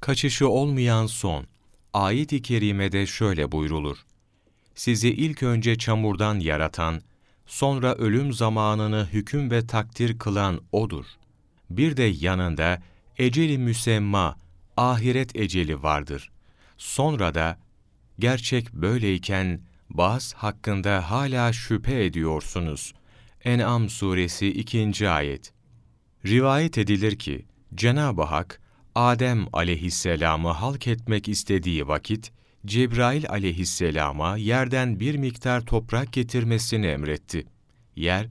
Kaçışı olmayan son. Ayet-i kerimede şöyle buyrulur. Sizi ilk önce çamurdan yaratan, sonra ölüm zamanını hüküm ve takdir kılan O'dur. Bir de yanında eceli müsemma, ahiret eceli vardır. Sonra da, gerçek böyleyken, bazı hakkında hala şüphe ediyorsunuz. En'am suresi 2. ayet. Rivayet edilir ki, Cenab-ı Hak, Adem aleyhisselamı halk etmek istediği vakit, Cebrail aleyhisselama yerden bir miktar toprak getirmesini emretti. Yer,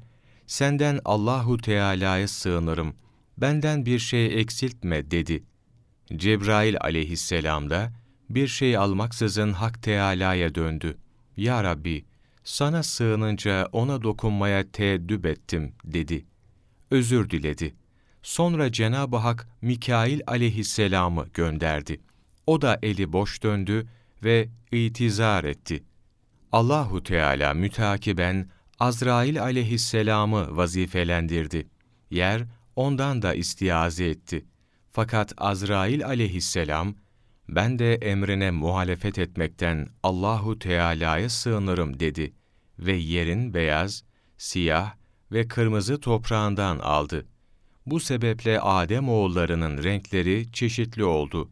senden Allahu Teala'ya sığınırım, benden bir şey eksiltme dedi. Cebrail aleyhisselam da bir şey almaksızın Hak Teala'ya döndü. Ya Rabbi, sana sığınınca ona dokunmaya teeddüp ettim dedi. Özür diledi. Sonra Cenab-ı Hak Mikail aleyhisselamı gönderdi. O da eli boş döndü ve itizar etti. Allahu Teala mütakiben Azrail aleyhisselamı vazifelendirdi. Yer ondan da istiaze etti. Fakat Azrail aleyhisselam, ben de emrine muhalefet etmekten Allahu Teala'ya sığınırım dedi ve yerin beyaz, siyah ve kırmızı toprağından aldı. Bu sebeple Adem oğullarının renkleri çeşitli oldu.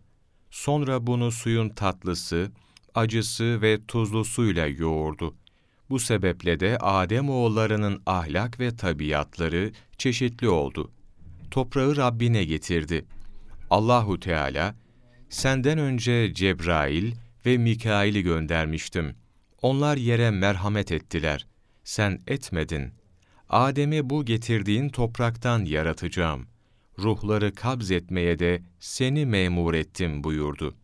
Sonra bunu suyun tatlısı, acısı ve tuzlusuyla yoğurdu. Bu sebeple de Adem oğullarının ahlak ve tabiatları çeşitli oldu. Toprağı Rabbine getirdi. Allahu Teala Senden önce Cebrail ve Mikail'i göndermiştim. Onlar yere merhamet ettiler. Sen etmedin. Adem'i bu getirdiğin topraktan yaratacağım. Ruhları kabz etmeye de seni memur ettim buyurdu.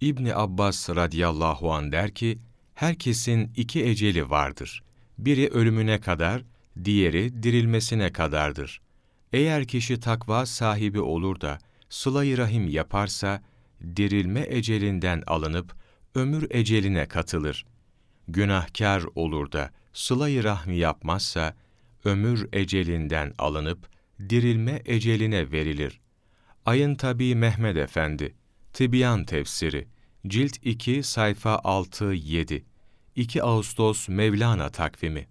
İbni Abbas radıyallahu an der ki, herkesin iki eceli vardır. Biri ölümüne kadar, diğeri dirilmesine kadardır. Eğer kişi takva sahibi olur da, sıla rahim yaparsa, dirilme ecelinden alınıp ömür eceline katılır. Günahkar olur da sıla-i rahmi yapmazsa ömür ecelinden alınıp dirilme eceline verilir. Ayın Tabi Mehmet Efendi, Tibyan Tefsiri, Cilt 2 sayfa 6-7, 2 Ağustos Mevlana takvimi